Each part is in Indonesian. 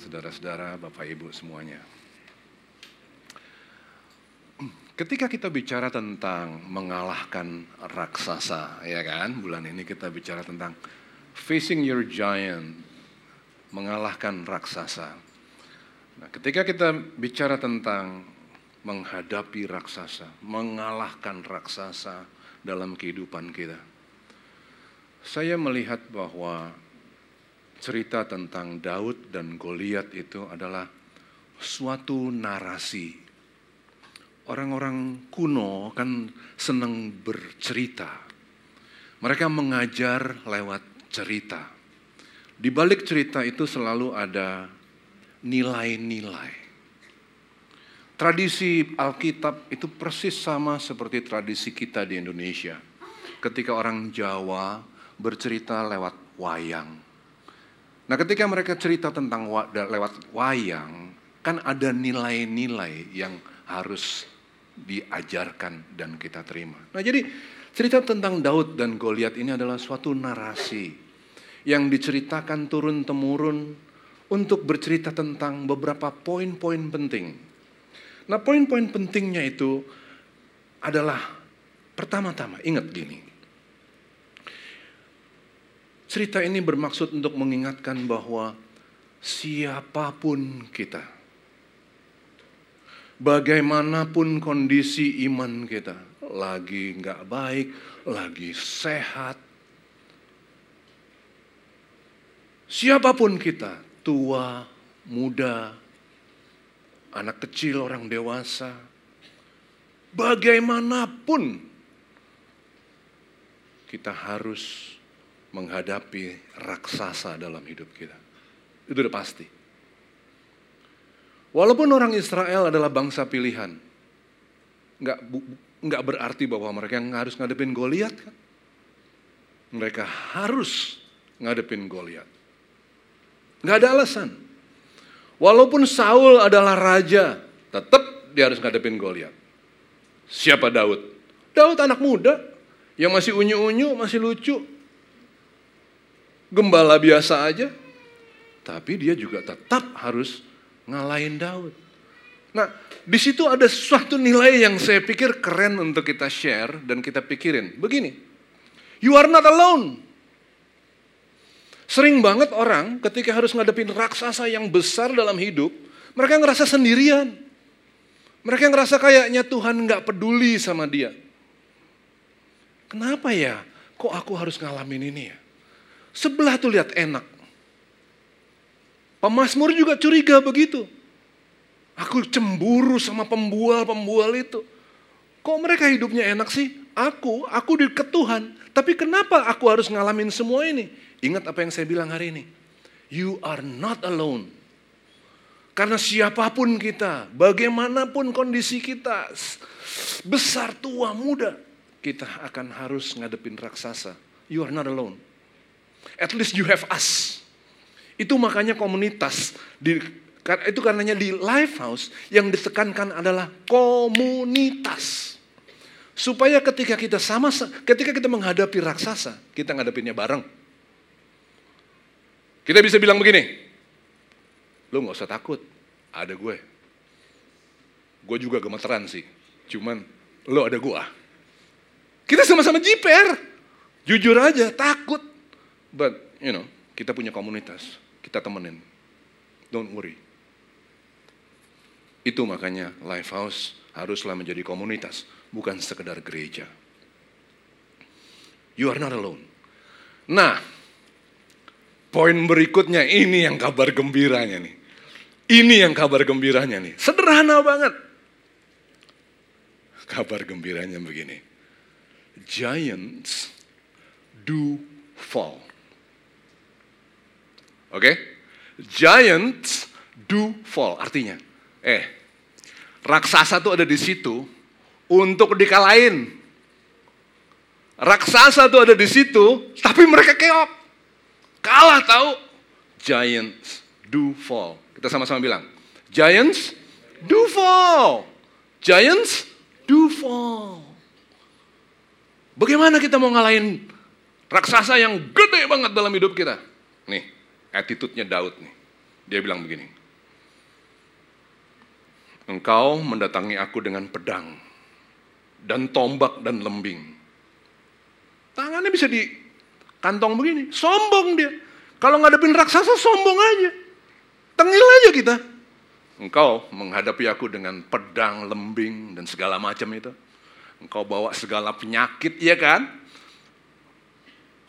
saudara-saudara, Bapak Ibu semuanya. Ketika kita bicara tentang mengalahkan raksasa, ya kan? Bulan ini kita bicara tentang facing your giant, mengalahkan raksasa. Nah, ketika kita bicara tentang menghadapi raksasa, mengalahkan raksasa dalam kehidupan kita, saya melihat bahwa cerita tentang Daud dan Goliat itu adalah suatu narasi. Orang-orang kuno kan senang bercerita. Mereka mengajar lewat cerita. Di balik cerita itu selalu ada nilai-nilai. Tradisi Alkitab itu persis sama seperti tradisi kita di Indonesia. Ketika orang Jawa bercerita lewat wayang Nah ketika mereka cerita tentang lewat wayang, kan ada nilai-nilai yang harus diajarkan dan kita terima. Nah jadi cerita tentang Daud dan Goliat ini adalah suatu narasi yang diceritakan turun-temurun untuk bercerita tentang beberapa poin-poin penting. Nah poin-poin pentingnya itu adalah pertama-tama ingat gini. Cerita ini bermaksud untuk mengingatkan bahwa siapa pun kita, bagaimanapun kondisi iman kita, lagi nggak baik, lagi sehat, siapa pun kita, tua, muda, anak kecil, orang dewasa, bagaimanapun kita harus menghadapi raksasa dalam hidup kita. Itu udah pasti. Walaupun orang Israel adalah bangsa pilihan, nggak nggak berarti bahwa mereka yang harus ngadepin Goliat kan? Mereka harus ngadepin Goliat. Nggak ada alasan. Walaupun Saul adalah raja, tetap dia harus ngadepin Goliat. Siapa Daud? Daud anak muda yang masih unyu-unyu, masih lucu, gembala biasa aja, tapi dia juga tetap harus ngalahin Daud. Nah, di situ ada suatu nilai yang saya pikir keren untuk kita share dan kita pikirin. Begini, you are not alone. Sering banget orang ketika harus ngadepin raksasa yang besar dalam hidup, mereka ngerasa sendirian. Mereka ngerasa kayaknya Tuhan nggak peduli sama dia. Kenapa ya? Kok aku harus ngalamin ini ya? Sebelah tuh lihat enak. Pemasmur juga curiga begitu. Aku cemburu sama pembual-pembual itu. Kok mereka hidupnya enak sih? Aku, aku di Tuhan. Tapi kenapa aku harus ngalamin semua ini? Ingat apa yang saya bilang hari ini. You are not alone. Karena siapa pun kita, bagaimanapun kondisi kita, besar, tua, muda, kita akan harus ngadepin raksasa. You are not alone. At least you have us. Itu makanya komunitas di itu karenanya di Lifehouse yang ditekankan adalah komunitas. Supaya ketika kita sama ketika kita menghadapi raksasa, kita ngadepinnya bareng. Kita bisa bilang begini, lu nggak usah takut, ada gue. Gue juga gemeteran sih, cuman lo ada gue. Kita sama-sama jiper, jujur aja, takut. But, you know, kita punya komunitas, kita temenin. Don't worry. Itu makanya Lifehouse haruslah menjadi komunitas, bukan sekedar gereja. You are not alone. Nah, poin berikutnya ini yang kabar gembiranya nih. Ini yang kabar gembiranya nih. Sederhana banget. Kabar gembiranya begini. Giants do fall. Oke? Okay? Giants do fall. Artinya, eh, raksasa tuh ada di situ untuk dikalahin. Raksasa tuh ada di situ, tapi mereka keok. Kalah tahu. Giants do fall. Kita sama-sama bilang, Giants do fall. Giants do fall. Bagaimana kita mau ngalahin raksasa yang gede banget dalam hidup kita? Nih, attitude-nya Daud nih. Dia bilang begini. Engkau mendatangi aku dengan pedang dan tombak dan lembing. Tangannya bisa di kantong begini. Sombong dia. Kalau ngadepin raksasa sombong aja. Tengil aja kita. Engkau menghadapi aku dengan pedang, lembing, dan segala macam itu. Engkau bawa segala penyakit, ya kan?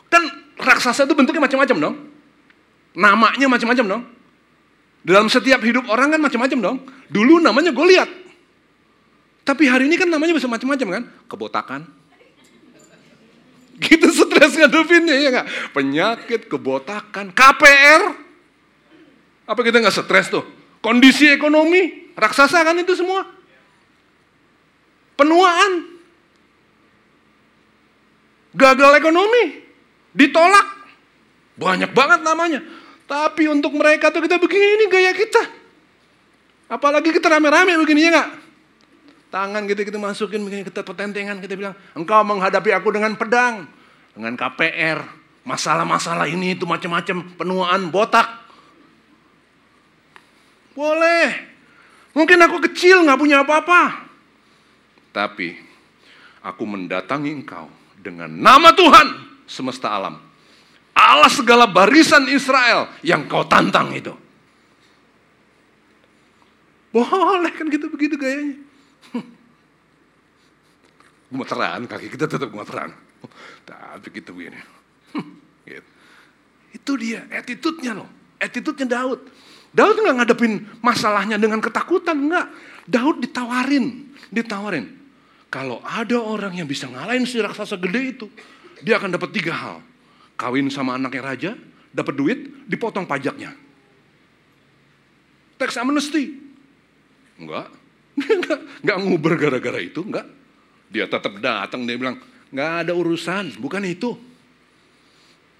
Kan raksasa itu bentuknya macam-macam dong. Namanya macam-macam dong. Dalam setiap hidup orang kan macam-macam dong. Dulu namanya Goliat. Tapi hari ini kan namanya bisa macam-macam kan? Kebotakan. Gitu stres ngadepinnya ya nggak? Penyakit, kebotakan, KPR. Apa kita nggak stres tuh? Kondisi ekonomi, raksasa kan itu semua. Penuaan. Gagal ekonomi. Ditolak. Banyak banget namanya. Tapi untuk mereka tuh kita begini gaya kita. Apalagi kita rame-rame begini ya nggak? Tangan kita kita masukin begini kita petentengan kita bilang, engkau menghadapi aku dengan pedang, dengan KPR, masalah-masalah ini itu macam-macam, penuaan botak. Boleh. Mungkin aku kecil nggak punya apa-apa. Tapi aku mendatangi engkau dengan nama Tuhan semesta alam. Allah segala barisan Israel yang kau tantang itu. Boleh kan gitu begitu gayanya. Gemeteran, kaki kita tetap gemeteran. Tapi gitu begini. gitu. Itu dia, attitude-nya loh. Attitude-nya Daud. Daud nggak ngadepin masalahnya dengan ketakutan, enggak. Daud ditawarin, ditawarin. Kalau ada orang yang bisa ngalahin si raksasa gede itu, dia akan dapat tiga hal. Kawin sama anaknya raja, dapat duit, dipotong pajaknya. Tax amnesty. Enggak. enggak, enggak nguber gara-gara itu, enggak. Dia tetap datang, dia bilang, enggak ada urusan, bukan itu.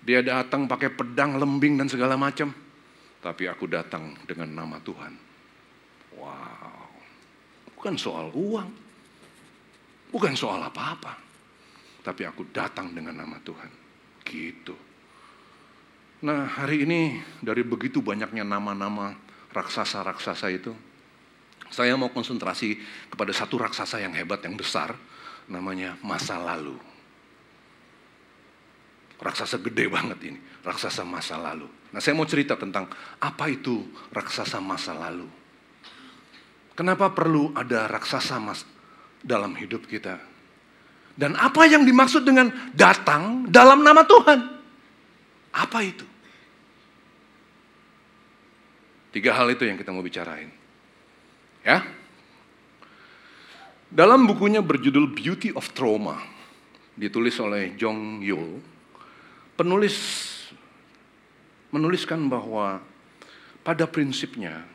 Dia datang pakai pedang, lembing, dan segala macam. Tapi aku datang dengan nama Tuhan. Wow. Bukan soal uang. Bukan soal apa-apa. Tapi aku datang dengan nama Tuhan. Gitu. Nah hari ini dari begitu banyaknya nama-nama raksasa-raksasa itu. Saya mau konsentrasi kepada satu raksasa yang hebat, yang besar. Namanya masa lalu. Raksasa gede banget ini, raksasa masa lalu. Nah saya mau cerita tentang apa itu raksasa masa lalu. Kenapa perlu ada raksasa mas dalam hidup kita? Dan apa yang dimaksud dengan datang dalam nama Tuhan? Apa itu? Tiga hal itu yang kita mau bicarain. Ya. Dalam bukunya berjudul Beauty of Trauma, ditulis oleh Jong Yul, penulis menuliskan bahwa pada prinsipnya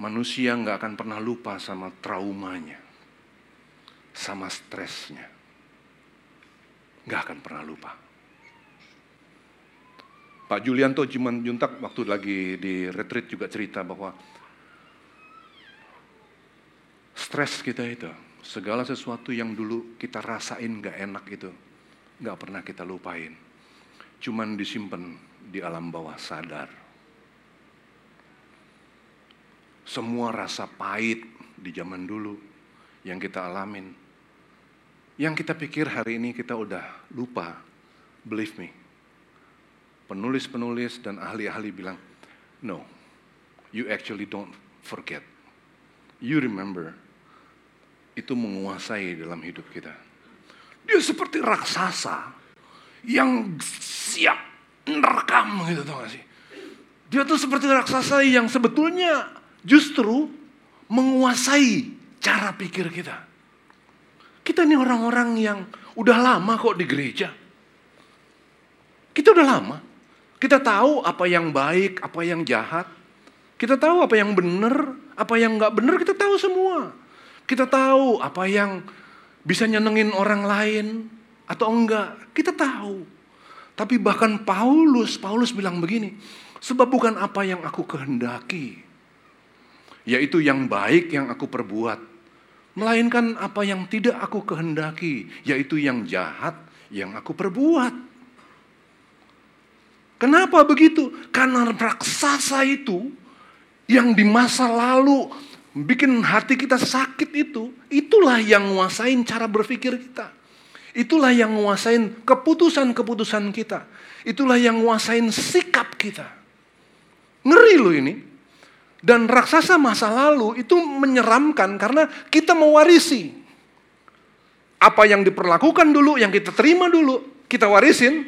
manusia nggak akan pernah lupa sama traumanya, sama stresnya, nggak akan pernah lupa. Pak Julianto Jiman Juntak waktu lagi di retreat juga cerita bahwa stres kita itu, segala sesuatu yang dulu kita rasain nggak enak itu, nggak pernah kita lupain cuman disimpan di alam bawah sadar. Semua rasa pahit di zaman dulu yang kita alamin, yang kita pikir hari ini kita udah lupa, believe me. Penulis-penulis dan ahli-ahli bilang, no, you actually don't forget. You remember, itu menguasai dalam hidup kita. Dia seperti raksasa yang siap nerekam gitu tau gak sih. Dia tuh seperti raksasa yang sebetulnya justru menguasai cara pikir kita. Kita ini orang-orang yang udah lama kok di gereja. Kita udah lama. Kita tahu apa yang baik, apa yang jahat. Kita tahu apa yang benar, apa yang nggak benar kita tahu semua. Kita tahu apa yang bisa nyenengin orang lain atau enggak. Kita tahu. Tapi bahkan Paulus, Paulus bilang begini, sebab bukan apa yang aku kehendaki, yaitu yang baik yang aku perbuat, melainkan apa yang tidak aku kehendaki, yaitu yang jahat yang aku perbuat. Kenapa begitu? Karena raksasa itu yang di masa lalu bikin hati kita sakit itu, itulah yang nguasain cara berpikir kita. Itulah yang nguasain keputusan-keputusan kita. Itulah yang nguasain sikap kita. Ngeri loh ini. Dan raksasa masa lalu itu menyeramkan karena kita mewarisi. Apa yang diperlakukan dulu, yang kita terima dulu, kita warisin,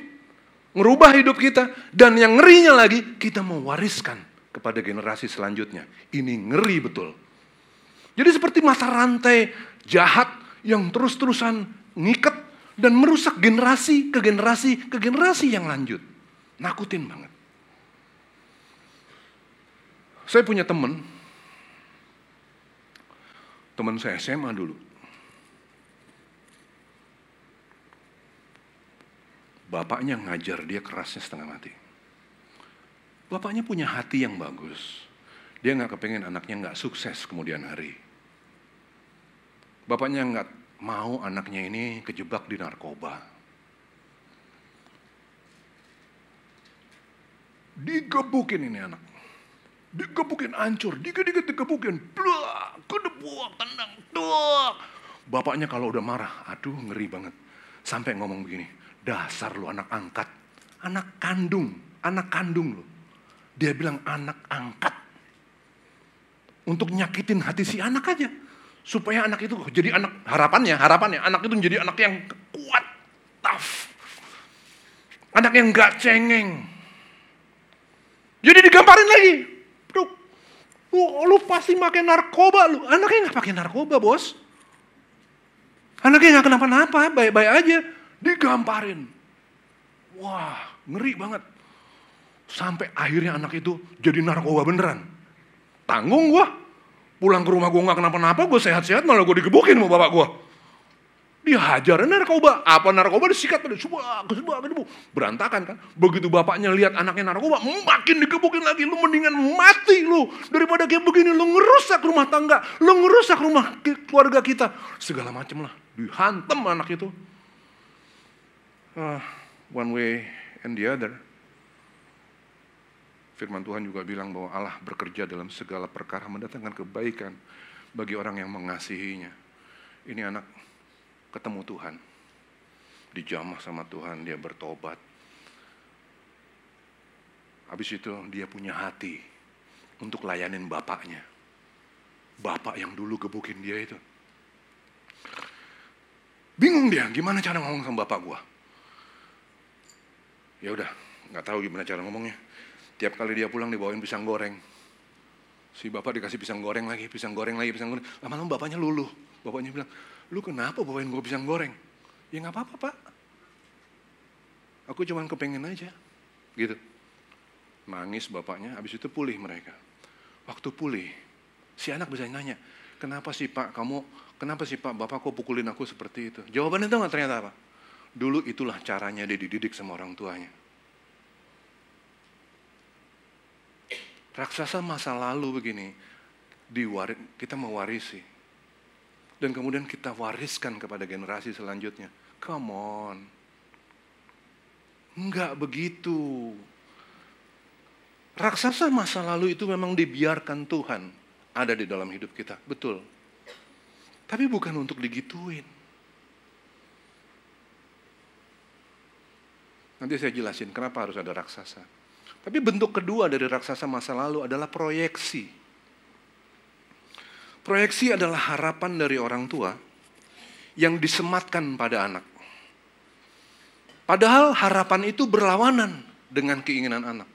ngerubah hidup kita. Dan yang ngerinya lagi, kita mewariskan kepada generasi selanjutnya. Ini ngeri betul. Jadi seperti mata rantai jahat yang terus-terusan ngikat dan merusak generasi ke generasi ke generasi yang lanjut. Nakutin banget. Saya punya teman, teman saya SMA dulu. Bapaknya ngajar dia kerasnya setengah mati. Bapaknya punya hati yang bagus. Dia nggak kepengen anaknya nggak sukses kemudian hari. Bapaknya nggak mau anaknya ini kejebak di narkoba. Digebukin ini anak digebukin hancur, dikit-dikit digebukin, blak, kedebuak, tendang, tuak. Bapaknya kalau udah marah, aduh ngeri banget. Sampai ngomong begini, dasar lu anak angkat, anak kandung, anak kandung lu. Dia bilang anak angkat. Untuk nyakitin hati si anak aja. Supaya anak itu jadi anak, harapannya, harapannya, anak itu menjadi anak yang kuat, tough. Anak yang gak cengeng. Jadi digamparin lagi, Lu, lu pasti pakai narkoba lu. Anaknya nggak pakai narkoba bos. Anaknya nggak kenapa-napa, baik-baik aja. Digamparin. Wah, ngeri banget. Sampai akhirnya anak itu jadi narkoba beneran. Tanggung gua. Pulang ke rumah gua nggak kenapa-napa, gua sehat-sehat malah gua digebukin sama bapak gua. Dihajar narkoba. Apa narkoba disikat pada subak, kedebu. Berantakan kan. Begitu bapaknya lihat anaknya narkoba, makin digebukin lagi. Lu mendingan mati lu. Daripada kayak begini, lu ngerusak rumah tangga. Lu ngerusak rumah keluarga kita. Segala macam lah. Dihantam anak itu. Uh, one way and the other. Firman Tuhan juga bilang bahwa Allah bekerja dalam segala perkara mendatangkan kebaikan bagi orang yang mengasihinya. Ini anak ketemu Tuhan. Dijamah sama Tuhan, dia bertobat. Habis itu dia punya hati untuk layanin bapaknya. Bapak yang dulu gebukin dia itu. Bingung dia, gimana cara ngomong sama bapak gua? Ya udah, nggak tahu gimana cara ngomongnya. Tiap kali dia pulang dibawain pisang goreng. Si bapak dikasih pisang goreng lagi, pisang goreng lagi, pisang goreng. Lama-lama bapaknya luluh. Bapaknya bilang, lu kenapa bawain gue pisang goreng? Ya nggak apa-apa pak. Aku cuma kepengen aja. Gitu. Nangis bapaknya, habis itu pulih mereka. Waktu pulih, si anak bisa nanya, kenapa sih pak kamu, kenapa sih pak bapak kok pukulin aku seperti itu? Jawabannya itu nggak ternyata apa? Dulu itulah caranya dia dididik sama orang tuanya. Raksasa masa lalu begini, diwari, kita mewarisi dan kemudian kita wariskan kepada generasi selanjutnya. Come on. Enggak begitu. Raksasa masa lalu itu memang dibiarkan Tuhan ada di dalam hidup kita. Betul. Tapi bukan untuk digituin. Nanti saya jelasin kenapa harus ada raksasa. Tapi bentuk kedua dari raksasa masa lalu adalah proyeksi. Proyeksi adalah harapan dari orang tua yang disematkan pada anak. Padahal harapan itu berlawanan dengan keinginan anak.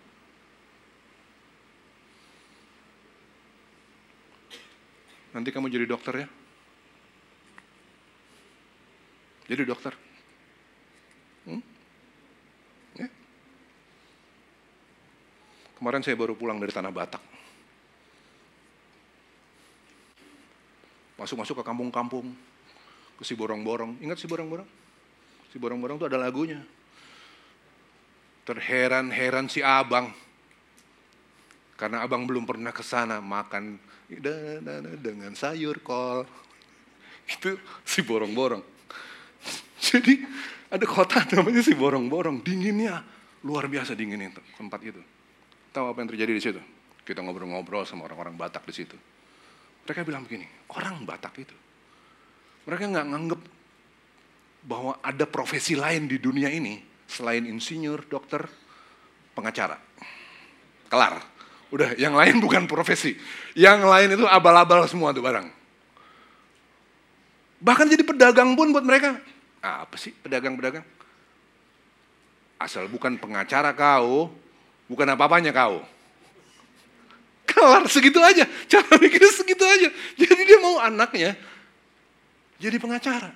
Nanti kamu jadi dokter ya? Jadi dokter. Hmm? Ya? Kemarin saya baru pulang dari Tanah Batak. Masuk-masuk ke kampung-kampung, ke si borong-borong. Ingat si borong-borong? Si borong-borong itu ada lagunya. Terheran-heran si abang. Karena abang belum pernah ke sana makan dengan sayur kol. Itu si borong-borong. Jadi ada kota namanya si borong-borong. Dinginnya Luar biasa dingin itu, tempat itu. Tahu apa yang terjadi di situ? Kita ngobrol-ngobrol sama orang-orang Batak di situ. Mereka bilang begini, orang Batak itu, mereka nggak nganggep bahwa ada profesi lain di dunia ini selain insinyur, dokter, pengacara. Kelar. Udah, yang lain bukan profesi. Yang lain itu abal-abal semua tuh barang. Bahkan jadi pedagang pun buat mereka. Apa sih pedagang-pedagang? Asal bukan pengacara kau, bukan apa-apanya kau. Kelar segitu aja, cara mikirnya segitu aja. Jadi dia mau anaknya jadi pengacara.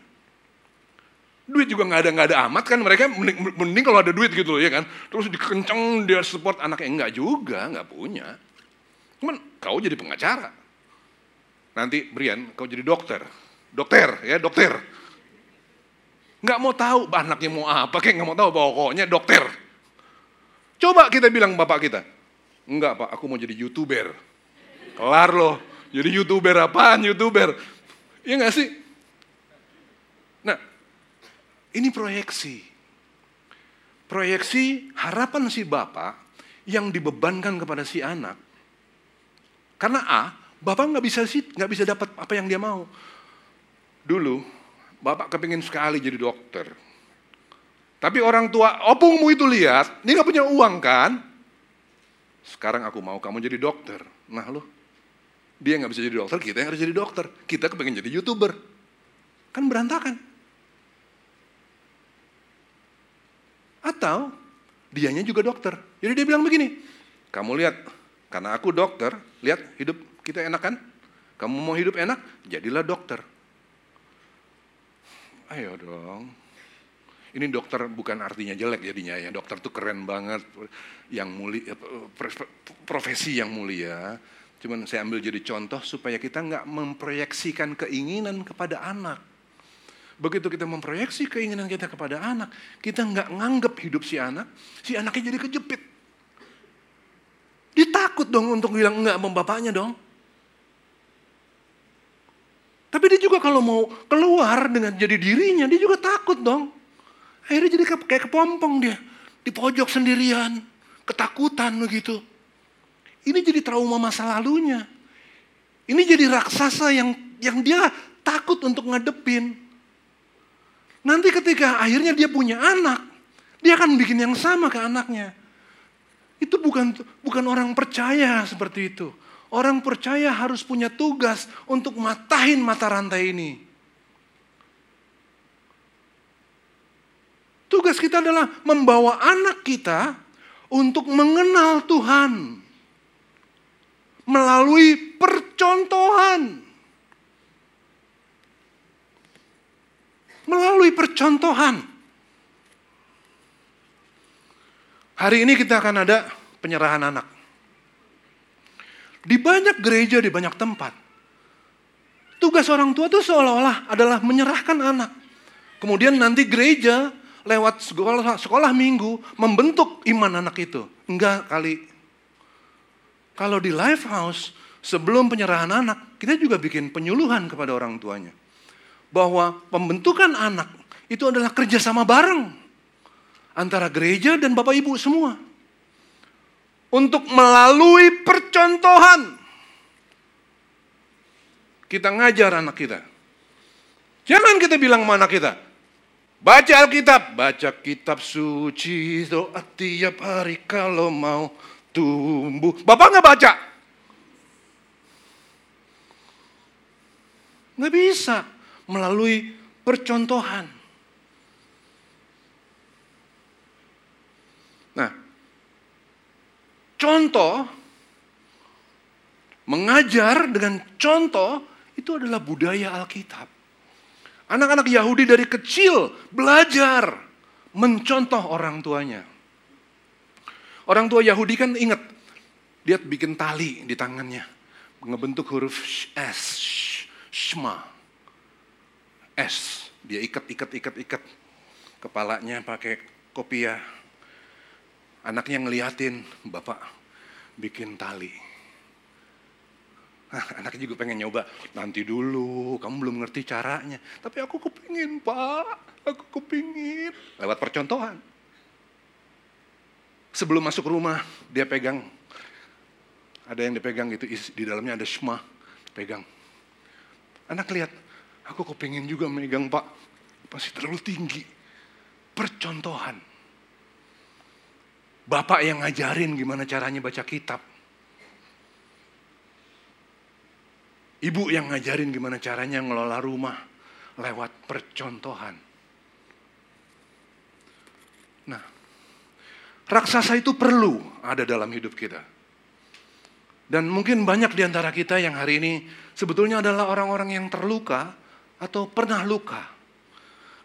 Duit juga nggak ada nggak ada amat kan mereka mending, mending kalau ada duit gitu ya kan. Terus dikenceng dia support anaknya enggak juga, nggak punya. Cuman kau jadi pengacara. Nanti Brian kau jadi dokter. Dokter ya, dokter nggak mau tahu anaknya mau apa, kayak nggak mau tahu pokoknya dokter. Coba kita bilang bapak kita, enggak pak, aku mau jadi youtuber. Kelar loh, jadi youtuber apaan youtuber? Iya nggak sih? Nah, ini proyeksi. Proyeksi harapan si bapak yang dibebankan kepada si anak. Karena A, bapak nggak bisa sih, nggak bisa dapat apa yang dia mau. Dulu Bapak kepingin sekali jadi dokter. Tapi orang tua, opungmu itu lihat, dia gak punya uang kan? Sekarang aku mau kamu jadi dokter. Nah loh, dia gak bisa jadi dokter, kita yang harus jadi dokter. Kita kepingin jadi youtuber. Kan berantakan. Atau dianya juga dokter. Jadi dia bilang begini, kamu lihat, karena aku dokter, lihat hidup kita enak kan? Kamu mau hidup enak, jadilah dokter. Ayo dong. Ini dokter bukan artinya jelek jadinya ya. Dokter tuh keren banget, yang mulia, profesi yang mulia. Cuman saya ambil jadi contoh supaya kita nggak memproyeksikan keinginan kepada anak. Begitu kita memproyeksi keinginan kita kepada anak, kita nggak nganggep hidup si anak, si anaknya jadi kejepit. Ditakut dong untuk bilang enggak sama dong. Tapi dia juga kalau mau keluar dengan jadi dirinya, dia juga takut dong. Akhirnya jadi kayak kepompong dia. Di pojok sendirian. Ketakutan begitu. Ini jadi trauma masa lalunya. Ini jadi raksasa yang yang dia takut untuk ngadepin. Nanti ketika akhirnya dia punya anak, dia akan bikin yang sama ke anaknya. Itu bukan bukan orang percaya seperti itu. Orang percaya harus punya tugas untuk matahin mata rantai ini. Tugas kita adalah membawa anak kita untuk mengenal Tuhan melalui percontohan. Melalui percontohan. Hari ini kita akan ada penyerahan anak. Di banyak gereja, di banyak tempat. Tugas orang tua itu seolah-olah adalah menyerahkan anak. Kemudian nanti gereja lewat sekolah, sekolah minggu membentuk iman anak itu. Enggak kali. Kalau di live house, sebelum penyerahan anak, kita juga bikin penyuluhan kepada orang tuanya. Bahwa pembentukan anak itu adalah kerjasama bareng. Antara gereja dan bapak ibu semua untuk melalui percontohan kita ngajar anak kita. Jangan kita bilang mana kita, baca Alkitab, baca kitab suci, doa tiap hari kalau mau tumbuh. Bapak nggak baca? Nggak bisa melalui percontohan. Nah, contoh, mengajar dengan contoh, itu adalah budaya Alkitab. Anak-anak Yahudi dari kecil belajar mencontoh orang tuanya. Orang tua Yahudi kan ingat, dia bikin tali di tangannya. Ngebentuk huruf S, Shma. S, dia ikat, ikat, ikat, ikat. Kepalanya pakai kopiah Anaknya ngeliatin, bapak bikin tali. Anaknya juga pengen nyoba, nanti dulu, kamu belum ngerti caranya. Tapi aku kepingin pak, aku kepingin. Lewat percontohan. Sebelum masuk rumah, dia pegang. Ada yang dipegang gitu, di dalamnya ada shma, pegang. Anak lihat, aku kepingin juga megang pak, pasti terlalu tinggi. Percontohan. Bapak yang ngajarin gimana caranya baca kitab. Ibu yang ngajarin gimana caranya ngelola rumah lewat percontohan. Nah, raksasa itu perlu ada dalam hidup kita. Dan mungkin banyak di antara kita yang hari ini sebetulnya adalah orang-orang yang terluka atau pernah luka.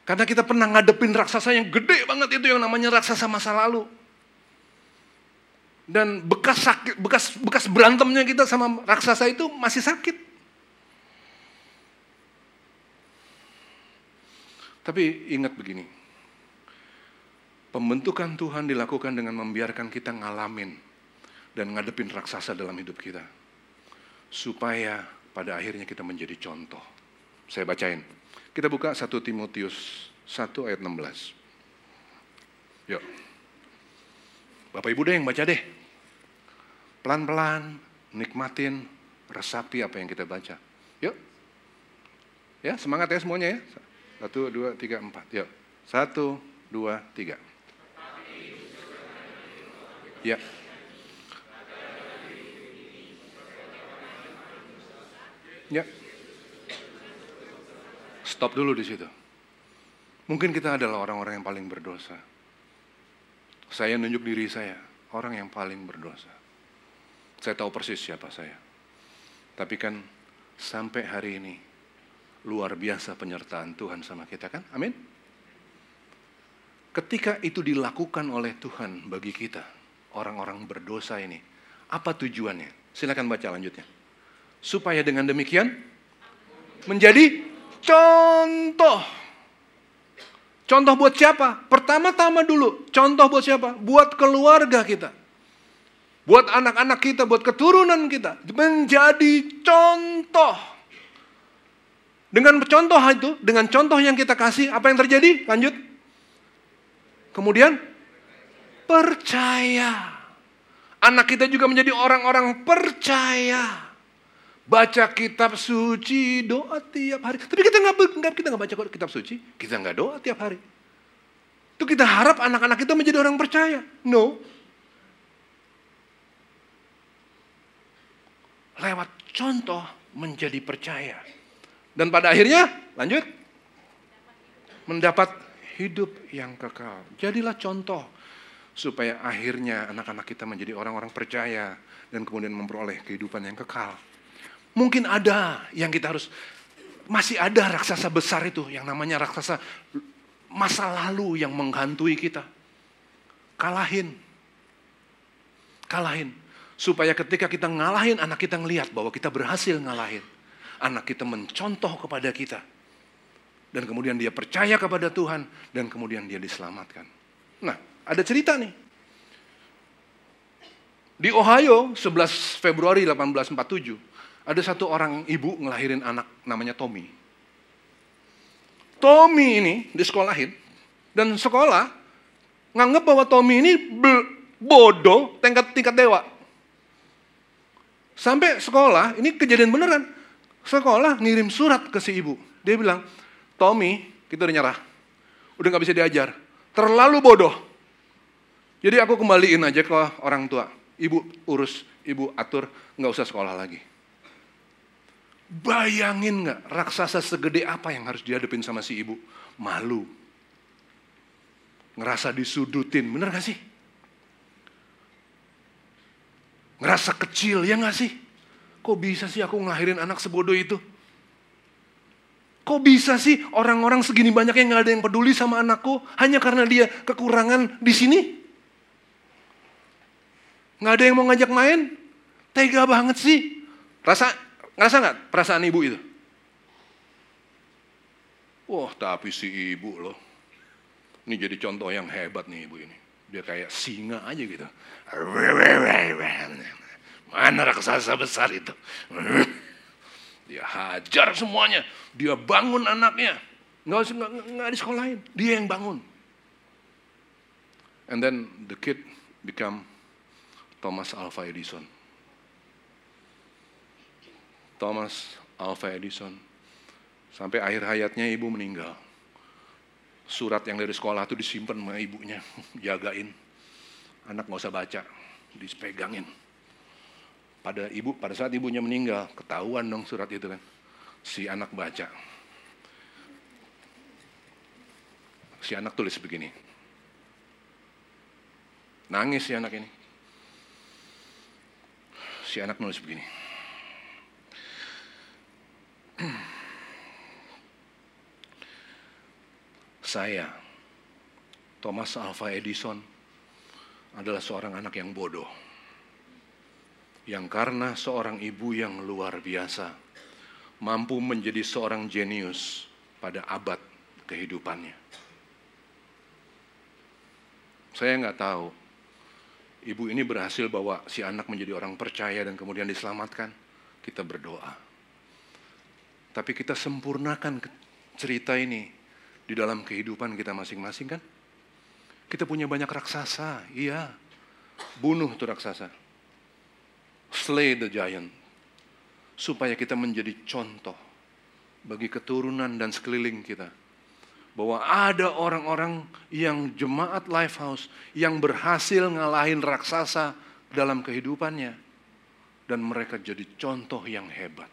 Karena kita pernah ngadepin raksasa yang gede banget itu yang namanya raksasa masa lalu. Dan bekas sakit, bekas bekas berantemnya kita sama raksasa itu masih sakit. Tapi ingat begini. Pembentukan Tuhan dilakukan dengan membiarkan kita ngalamin dan ngadepin raksasa dalam hidup kita. Supaya pada akhirnya kita menjadi contoh. Saya bacain. Kita buka 1 Timotius 1 ayat 16. Yuk. Bapak Ibu deh yang baca deh. Pelan-pelan, nikmatin, resapi apa yang kita baca. Yuk. Ya, semangat ya semuanya ya. Satu, dua, tiga, empat. Yuk. Satu, dua, tiga. Ya. Ya. Stop dulu di situ. Mungkin kita adalah orang-orang yang paling berdosa. Saya nunjuk diri saya, orang yang paling berdosa. Saya tahu persis siapa saya. Tapi kan sampai hari ini luar biasa penyertaan Tuhan sama kita kan? Amin. Ketika itu dilakukan oleh Tuhan bagi kita, orang-orang berdosa ini, apa tujuannya? Silakan baca lanjutnya supaya dengan demikian menjadi contoh. Contoh buat siapa? Pertama-tama dulu, contoh buat siapa? Buat keluarga kita. Buat anak-anak kita, buat keturunan kita. Menjadi contoh. Dengan contoh itu, dengan contoh yang kita kasih, apa yang terjadi? Lanjut. Kemudian, percaya. Anak kita juga menjadi orang-orang percaya baca kitab suci, doa tiap hari. Tapi kita nggak kita nggak baca kitab suci, kita nggak doa tiap hari. Itu kita harap anak-anak kita menjadi orang percaya. No. Lewat contoh menjadi percaya. Dan pada akhirnya, lanjut. Mendapat hidup yang kekal. Jadilah contoh. Supaya akhirnya anak-anak kita menjadi orang-orang percaya. Dan kemudian memperoleh kehidupan yang kekal. Mungkin ada yang kita harus masih ada raksasa besar itu yang namanya raksasa masa lalu yang menghantui kita. Kalahin. Kalahin. Supaya ketika kita ngalahin anak kita ngelihat bahwa kita berhasil ngalahin. Anak kita mencontoh kepada kita. Dan kemudian dia percaya kepada Tuhan dan kemudian dia diselamatkan. Nah, ada cerita nih. Di Ohio 11 Februari 1847 ada satu orang ibu ngelahirin anak namanya Tommy. Tommy ini disekolahin dan sekolah nganggap bahwa Tommy ini bodoh tingkat tingkat dewa. Sampai sekolah, ini kejadian beneran. Sekolah ngirim surat ke si ibu. Dia bilang, Tommy, kita udah nyerah. Udah gak bisa diajar. Terlalu bodoh. Jadi aku kembaliin aja ke orang tua. Ibu urus, ibu atur, gak usah sekolah lagi. Bayangin nggak raksasa segede apa yang harus dihadapin sama si ibu? Malu. Ngerasa disudutin, bener gak sih? Ngerasa kecil, ya gak sih? Kok bisa sih aku ngelahirin anak sebodoh itu? Kok bisa sih orang-orang segini banyak yang gak ada yang peduli sama anakku hanya karena dia kekurangan di sini? Gak ada yang mau ngajak main? Tega banget sih. Rasa Ngerasa nggak perasaan ibu itu? Wah, tapi si ibu loh. Ini jadi contoh yang hebat nih ibu ini. Dia kayak singa aja gitu. Mana raksasa besar itu? Dia hajar semuanya. Dia bangun anaknya. Nggak, nggak, nggak disekolahin. Dia yang bangun. And then the kid become Thomas Alva Edison. Thomas Alva Edison. Sampai akhir hayatnya ibu meninggal. Surat yang dari sekolah itu disimpan sama ibunya, jagain. Anak nggak usah baca, dispegangin. Pada ibu, pada saat ibunya meninggal, ketahuan dong surat itu kan. Si anak baca. Si anak tulis begini. Nangis si anak ini. Si anak nulis begini. Saya, Thomas Alva Edison, adalah seorang anak yang bodoh. Yang karena seorang ibu yang luar biasa, mampu menjadi seorang jenius pada abad kehidupannya. Saya nggak tahu, ibu ini berhasil bawa si anak menjadi orang percaya dan kemudian diselamatkan. Kita berdoa. Tapi kita sempurnakan cerita ini di dalam kehidupan kita masing-masing kan? Kita punya banyak raksasa, iya. Bunuh tuh raksasa. Slay the giant. Supaya kita menjadi contoh bagi keturunan dan sekeliling kita. Bahwa ada orang-orang yang jemaat Lifehouse yang berhasil ngalahin raksasa dalam kehidupannya. Dan mereka jadi contoh yang hebat.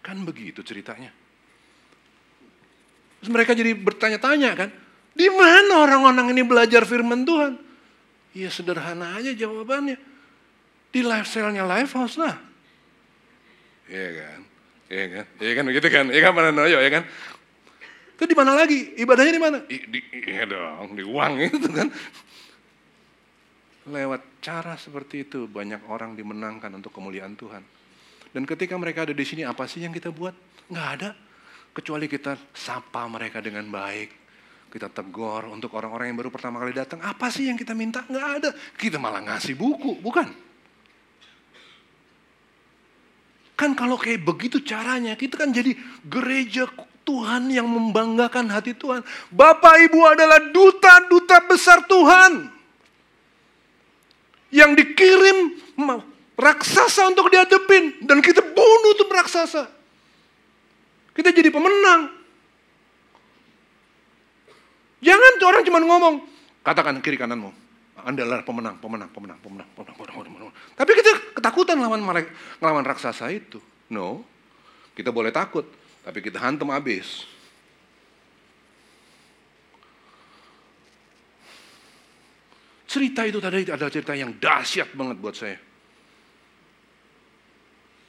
Kan begitu ceritanya. Terus mereka jadi bertanya-tanya kan, di mana orang-orang ini belajar firman Tuhan? Ya sederhana aja jawabannya. Di lifestyle-nya Lifehouse lah. Iya kan? Iya kan? Iya kan begitu kan? Iya kan mana noyo ya kan? Itu di mana lagi? Ibadahnya di mana? Di, iya dong, di uang itu kan. Lewat cara seperti itu banyak orang dimenangkan untuk kemuliaan Tuhan. Dan ketika mereka ada di sini apa sih yang kita buat? Nggak ada. Kecuali kita sapa mereka dengan baik. Kita tegur untuk orang-orang yang baru pertama kali datang. Apa sih yang kita minta? Nggak ada. Kita malah ngasih buku, bukan? Kan kalau kayak begitu caranya, kita kan jadi gereja Tuhan yang membanggakan hati Tuhan. Bapak Ibu adalah duta-duta besar Tuhan. Yang dikirim raksasa untuk dihadapin. Dan kita bunuh tuh raksasa. Kita jadi pemenang. Jangan tuh orang cuma ngomong. Katakan kiri kananmu. Anda adalah pemenang, pemenang, pemenang, pemenang, pemenang, pemenang, pemenang. Tapi kita ketakutan lawan lawan raksasa itu. No, kita boleh takut, tapi kita hantam habis. Cerita itu tadi adalah cerita yang dahsyat banget buat saya.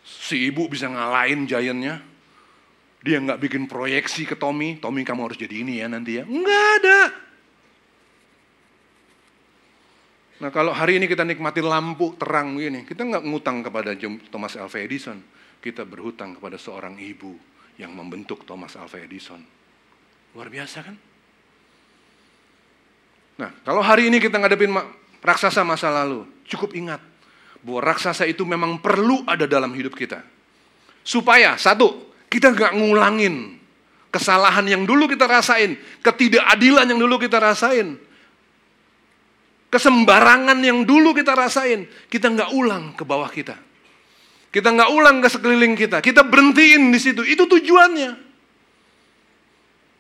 Si ibu bisa ngalahin giantnya. Dia nggak bikin proyeksi ke Tommy, Tommy kamu harus jadi ini ya nanti ya. Nggak ada. Nah kalau hari ini kita nikmati lampu terang begini, kita nggak ngutang kepada Thomas Alva Edison. Kita berhutang kepada seorang ibu yang membentuk Thomas Alva Edison. Luar biasa kan? Nah kalau hari ini kita ngadepin raksasa masa lalu, cukup ingat bahwa raksasa itu memang perlu ada dalam hidup kita. Supaya satu, kita nggak ngulangin kesalahan yang dulu kita rasain, ketidakadilan yang dulu kita rasain, kesembarangan yang dulu kita rasain, kita nggak ulang ke bawah kita. Kita nggak ulang ke sekeliling kita. Kita berhentiin di situ. Itu tujuannya.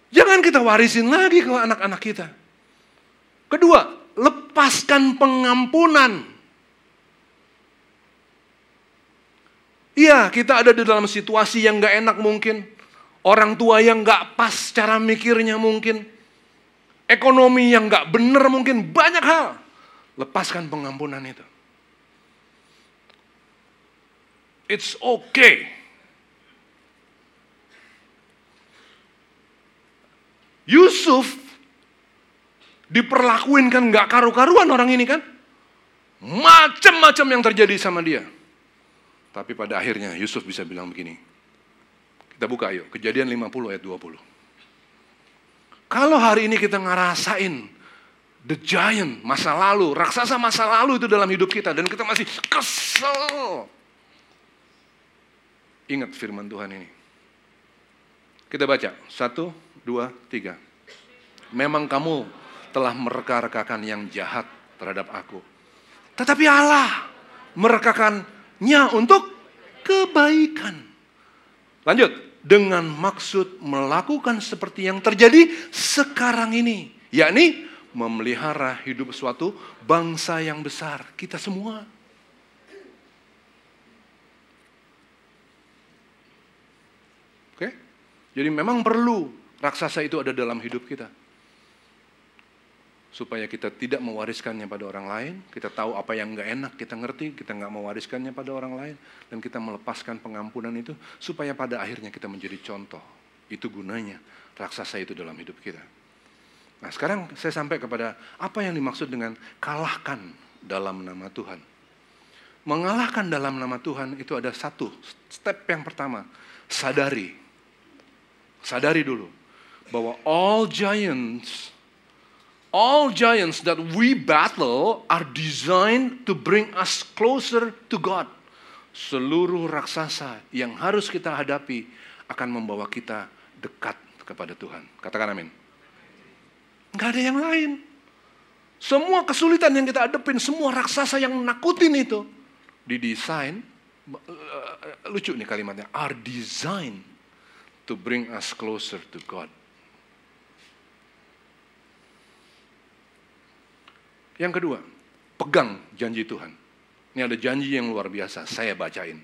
Jangan kita warisin lagi ke anak-anak kita. Kedua, lepaskan pengampunan. Iya, kita ada di dalam situasi yang nggak enak mungkin. Orang tua yang nggak pas cara mikirnya mungkin ekonomi yang nggak benar mungkin banyak hal. Lepaskan pengampunan itu. It's okay. Yusuf diperlakuin kan nggak karu-karuan orang ini kan. Macam-macam yang terjadi sama dia. Tapi pada akhirnya Yusuf bisa bilang begini. Kita buka yuk, kejadian 50 ayat 20. Kalau hari ini kita ngerasain the giant masa lalu, raksasa masa lalu itu dalam hidup kita dan kita masih kesel. Ingat firman Tuhan ini. Kita baca, satu, dua, tiga. Memang kamu telah mereka-rekakan yang jahat terhadap aku. Tetapi Allah merekakannya untuk kebaikan. Lanjut, dengan maksud melakukan seperti yang terjadi sekarang ini, yakni memelihara hidup suatu bangsa yang besar, kita semua. Oke? Jadi memang perlu raksasa itu ada dalam hidup kita supaya kita tidak mewariskannya pada orang lain, kita tahu apa yang nggak enak, kita ngerti, kita nggak mewariskannya pada orang lain, dan kita melepaskan pengampunan itu, supaya pada akhirnya kita menjadi contoh. Itu gunanya raksasa itu dalam hidup kita. Nah sekarang saya sampai kepada apa yang dimaksud dengan kalahkan dalam nama Tuhan. Mengalahkan dalam nama Tuhan itu ada satu step yang pertama, sadari. Sadari dulu bahwa all giants all giants that we battle are designed to bring us closer to God. Seluruh raksasa yang harus kita hadapi akan membawa kita dekat kepada Tuhan. Katakan amin. Gak ada yang lain. Semua kesulitan yang kita hadapin, semua raksasa yang nakutin itu, didesain, lucu nih kalimatnya, are designed to bring us closer to God. Yang kedua, pegang janji Tuhan. Ini ada janji yang luar biasa, saya bacain.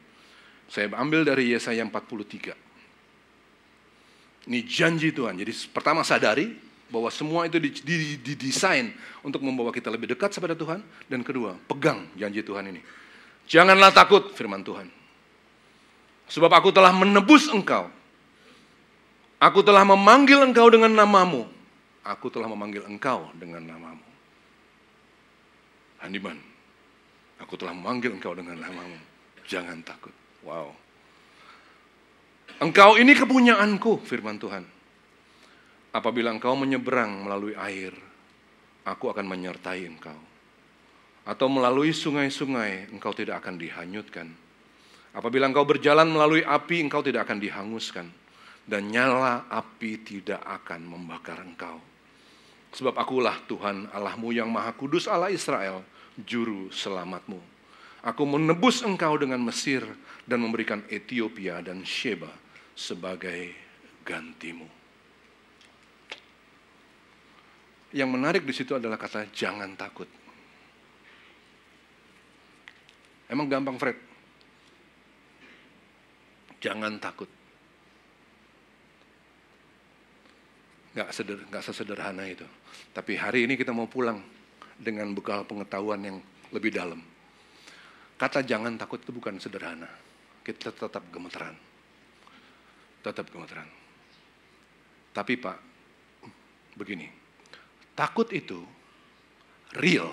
Saya ambil dari Yesaya 43. Ini janji Tuhan. Jadi pertama sadari bahwa semua itu didesain untuk membawa kita lebih dekat kepada Tuhan. Dan kedua, pegang janji Tuhan ini. Janganlah takut firman Tuhan. Sebab aku telah menebus engkau. Aku telah memanggil engkau dengan namamu. Aku telah memanggil engkau dengan namamu. Handiman, aku telah memanggil engkau dengan namamu. Jangan takut. Wow. Engkau ini kepunyaanku, firman Tuhan. Apabila engkau menyeberang melalui air, aku akan menyertai engkau. Atau melalui sungai-sungai, engkau tidak akan dihanyutkan. Apabila engkau berjalan melalui api, engkau tidak akan dihanguskan. Dan nyala api tidak akan membakar engkau. Sebab akulah Tuhan Allahmu yang maha kudus Allah Israel juru selamatmu. Aku menebus engkau dengan Mesir dan memberikan Ethiopia dan Sheba sebagai gantimu. Yang menarik di situ adalah kata jangan takut. Emang gampang Fred? Jangan takut. Gak, seder, gak sesederhana itu. Tapi hari ini kita mau pulang dengan bekal pengetahuan yang lebih dalam. Kata jangan takut itu bukan sederhana. Kita tetap gemeteran. Tetap gemeteran. Tapi Pak, begini. Takut itu real.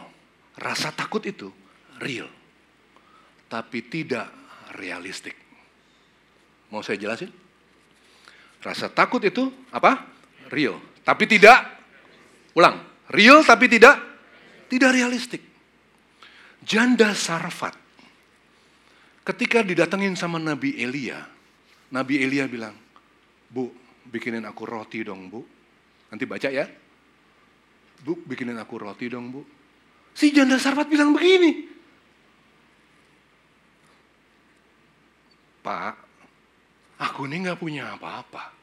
Rasa takut itu real. Tapi tidak realistik. Mau saya jelasin? Rasa takut itu apa? Real. Tapi tidak, ulang. Real tapi tidak tidak realistik. Janda Sarfat. Ketika didatengin sama Nabi Elia, Nabi Elia bilang, Bu, bikinin aku roti dong, Bu. Nanti baca ya. Bu, bikinin aku roti dong, Bu. Si janda Sarfat bilang begini. Pak, aku ini nggak punya apa-apa.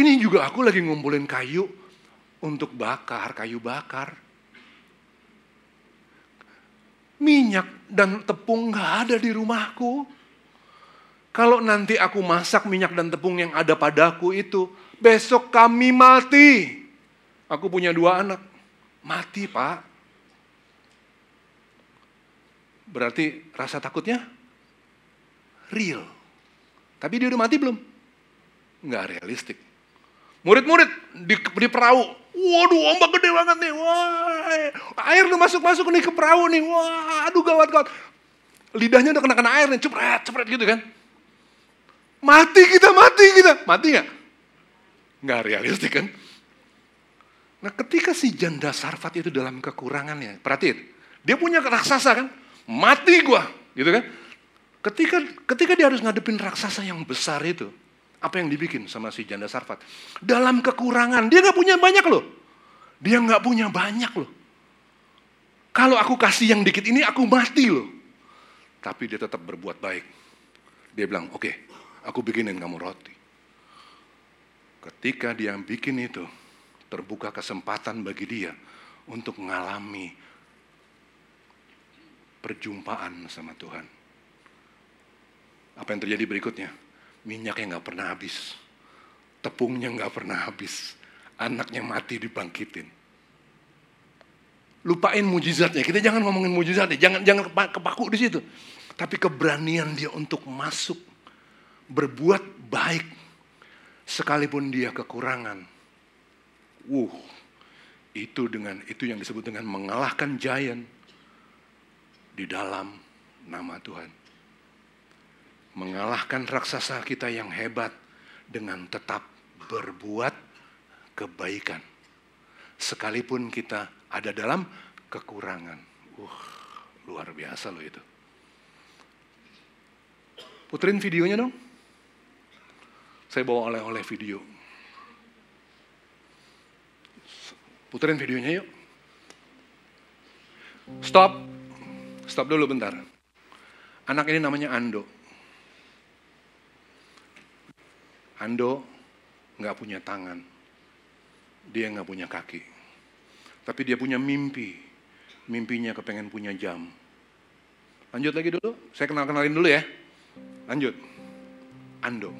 Ini juga aku lagi ngumpulin kayu untuk bakar, kayu bakar. Minyak dan tepung nggak ada di rumahku. Kalau nanti aku masak minyak dan tepung yang ada padaku itu, besok kami mati. Aku punya dua anak. Mati, Pak. Berarti rasa takutnya real. Tapi dia udah mati belum? Nggak realistik. Murid-murid di, di perahu, waduh ombak gede banget nih, wah air udah masuk-masuk nih ke perahu nih, wah aduh gawat-gawat. Lidahnya udah kena-kena air nih, cepret, cepret gitu kan. Mati kita, mati kita. Mati nggak? Nggak realistik kan? Nah ketika si janda sarfat itu dalam kekurangannya, perhatiin, dia punya raksasa kan, mati gua, gitu kan? Ketika ketika dia harus ngadepin raksasa yang besar itu, Apa yang dibikin sama si janda Sarfat? Dalam kekurangan, dia nggak punya banyak loh. Dia nggak punya banyak loh. Kalau aku kasih yang dikit ini, aku mati loh. Tapi dia tetap berbuat baik. Dia bilang, oke, okay, aku bikinin kamu roti. Ketika dia bikin itu, terbuka kesempatan bagi dia untuk mengalami perjumpaan sama Tuhan. Apa yang terjadi berikutnya? Minyaknya nggak pernah habis. Tepungnya nggak pernah habis. Anaknya mati dibangkitin. Lupain mujizatnya. Kita jangan ngomongin mujizatnya. Jangan jangan kepaku di situ. Tapi keberanian dia untuk masuk. Berbuat baik. Sekalipun dia kekurangan. Wuh. Itu dengan itu yang disebut dengan mengalahkan giant di dalam nama Tuhan mengalahkan raksasa kita yang hebat dengan tetap berbuat kebaikan. Sekalipun kita ada dalam kekurangan. Uh, luar biasa loh itu. Puterin videonya dong. Saya bawa oleh-oleh video. Puterin videonya yuk. Stop. Stop dulu bentar. Anak ini namanya Ando. Ando nggak punya tangan, dia nggak punya kaki, tapi dia punya mimpi. Mimpinya kepengen punya jam. Lanjut lagi dulu, saya kenal kenalin dulu ya. Lanjut, Ando.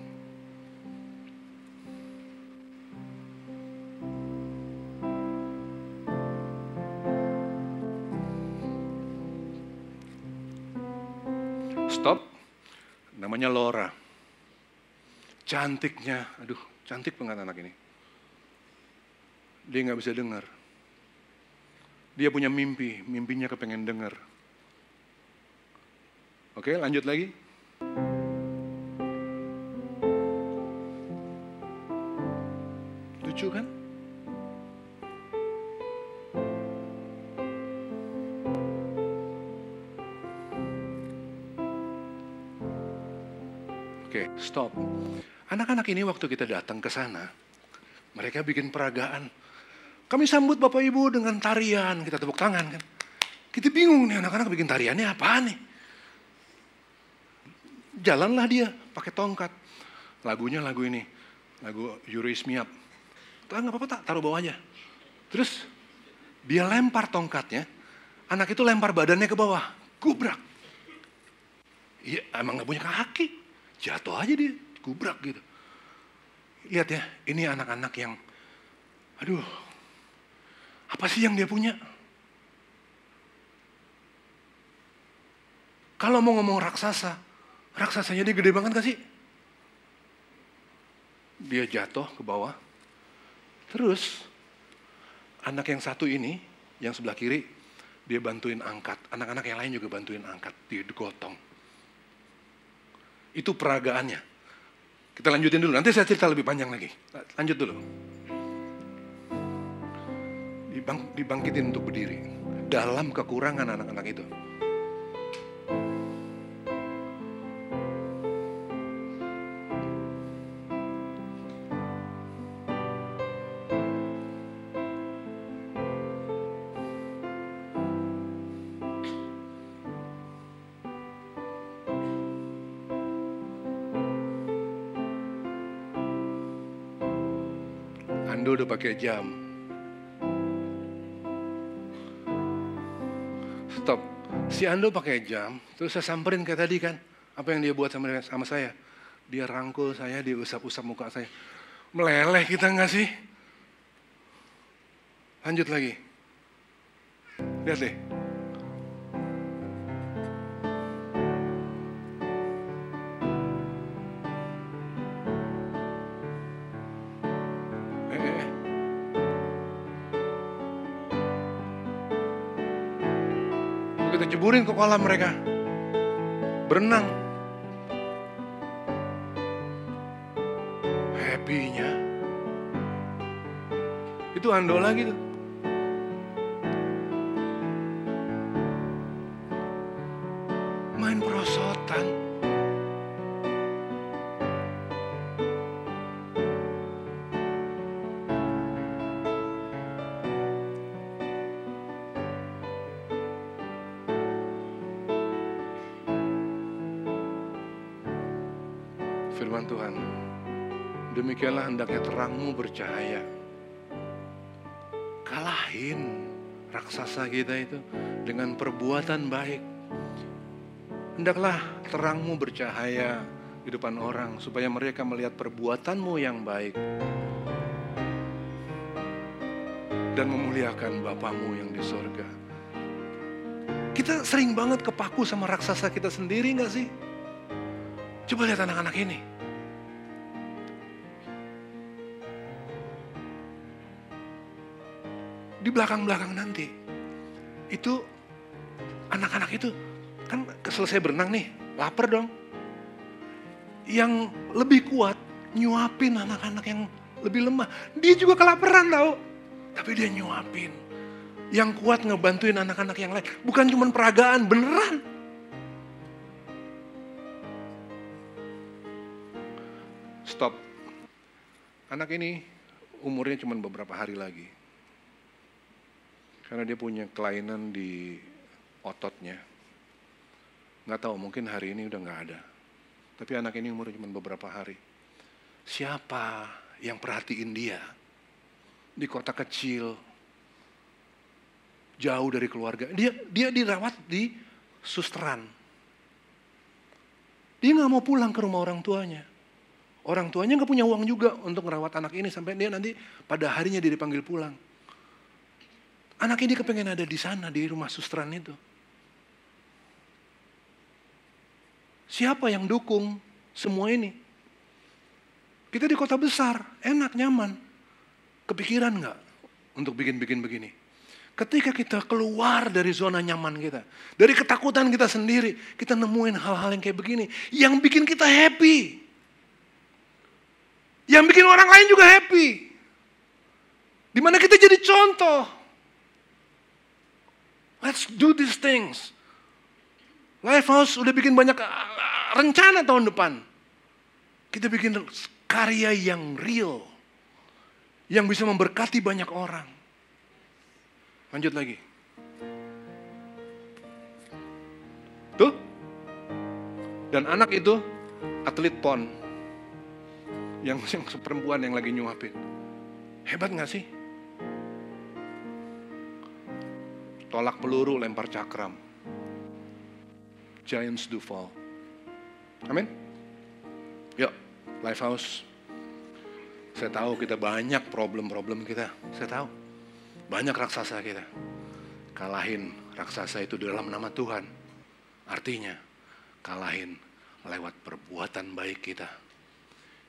Stop. Namanya Laura. Cantiknya, aduh cantik banget anak ini. Dia nggak bisa dengar. Dia punya mimpi, mimpinya kepengen dengar. Oke, lanjut lagi. Lucu kan? Oke, stop. Ini waktu kita datang ke sana, mereka bikin peragaan. Kami sambut Bapak Ibu dengan tarian, kita tepuk tangan kan. Kita bingung nih anak-anak bikin tariannya apa nih. Jalanlah dia pakai tongkat. Lagunya lagu ini, lagu Up. Tak nggak apa-apa tak, taruh bawah aja. Terus dia lempar tongkatnya, anak itu lempar badannya ke bawah, gubrak. Iya, emang nggak punya kaki, jatuh aja dia gubrak gitu. Lihat ya, ini anak-anak yang, aduh, apa sih yang dia punya? Kalau mau ngomong raksasa, raksasanya dia gede banget gak sih? Dia jatuh ke bawah. Terus, anak yang satu ini, yang sebelah kiri, dia bantuin angkat. Anak-anak yang lain juga bantuin angkat. Dia digotong. Itu peragaannya. Kita lanjutin dulu, nanti saya cerita lebih panjang lagi. Lanjut dulu. Dibang, dibangkitin untuk berdiri. Dalam kekurangan anak-anak itu. Pakai jam. Stop. Si Ando pakai jam, terus saya samperin kayak tadi kan. Apa yang dia buat sama, sama saya? Dia rangkul saya, dia usap-usap muka saya. Meleleh kita nggak sih? Lanjut lagi. Lihat deh. Kita jeburin ke kolam mereka. Berenang. Happy-nya. Itu Ando lagi tuh. Main perosotan. Firman Tuhan, demikianlah hendaknya terangmu bercahaya. Kalahin raksasa kita itu dengan perbuatan baik. Hendaklah terangmu bercahaya di depan orang supaya mereka melihat perbuatanmu yang baik dan memuliakan Bapamu yang di sorga. Kita sering banget kepaku sama raksasa kita sendiri nggak sih? Coba lihat anak-anak ini. Di belakang-belakang nanti, itu anak-anak itu kan selesai berenang nih, lapar dong. Yang lebih kuat nyuapin anak-anak yang lebih lemah. Dia juga kelaparan tau. Tapi dia nyuapin. Yang kuat ngebantuin anak-anak yang lain. Bukan cuma peragaan, beneran. Stop. Anak ini umurnya cuma beberapa hari lagi. Karena dia punya kelainan di ototnya. Nggak tahu, mungkin hari ini udah nggak ada. Tapi anak ini umurnya cuma beberapa hari. Siapa yang perhatiin dia? Di kota kecil, jauh dari keluarga. Dia dia dirawat di susteran. Dia nggak mau pulang ke rumah orang tuanya. Orang tuanya nggak punya uang juga untuk merawat anak ini sampai dia nanti pada harinya dia dipanggil pulang. Anak ini kepengen ada di sana di rumah susteran itu. Siapa yang dukung semua ini? Kita di kota besar, enak, nyaman. Kepikiran nggak untuk bikin-bikin begini? Ketika kita keluar dari zona nyaman kita, dari ketakutan kita sendiri, kita nemuin hal-hal yang kayak begini, yang bikin kita happy. Yang bikin orang lain juga happy. Di mana kita jadi contoh. Let's do these things. Lifehouse udah bikin banyak uh, rencana tahun depan. Kita bikin karya yang real. Yang bisa memberkati banyak orang. Lanjut lagi. Tuh. Dan anak itu atlet pon. Yang, yang perempuan yang lagi nyuapin. Hebat gak sih? Tolak peluru, lempar cakram giants do fall. Amin. Yuk, Lifehouse. Saya tahu kita banyak problem-problem kita. Saya tahu. Banyak raksasa kita. Kalahin raksasa itu dalam nama Tuhan. Artinya, kalahin lewat perbuatan baik kita.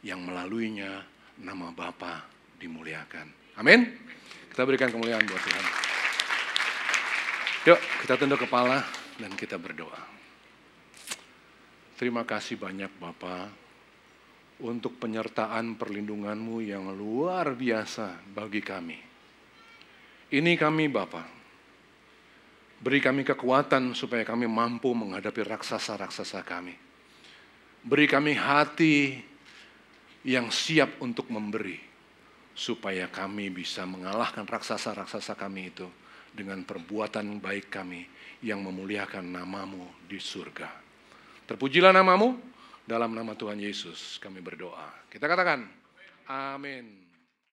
Yang melaluinya nama Bapa dimuliakan. Amin. Kita berikan kemuliaan buat Tuhan. Yuk, kita tunduk kepala dan kita berdoa. Terima kasih banyak Bapak untuk penyertaan perlindunganmu yang luar biasa bagi kami. Ini kami Bapak, beri kami kekuatan supaya kami mampu menghadapi raksasa-raksasa kami. Beri kami hati yang siap untuk memberi, supaya kami bisa mengalahkan raksasa-raksasa kami itu dengan perbuatan baik kami yang memuliakan namamu di surga. Terpujilah namamu, dalam nama Tuhan Yesus kami berdoa. Kita katakan, amin.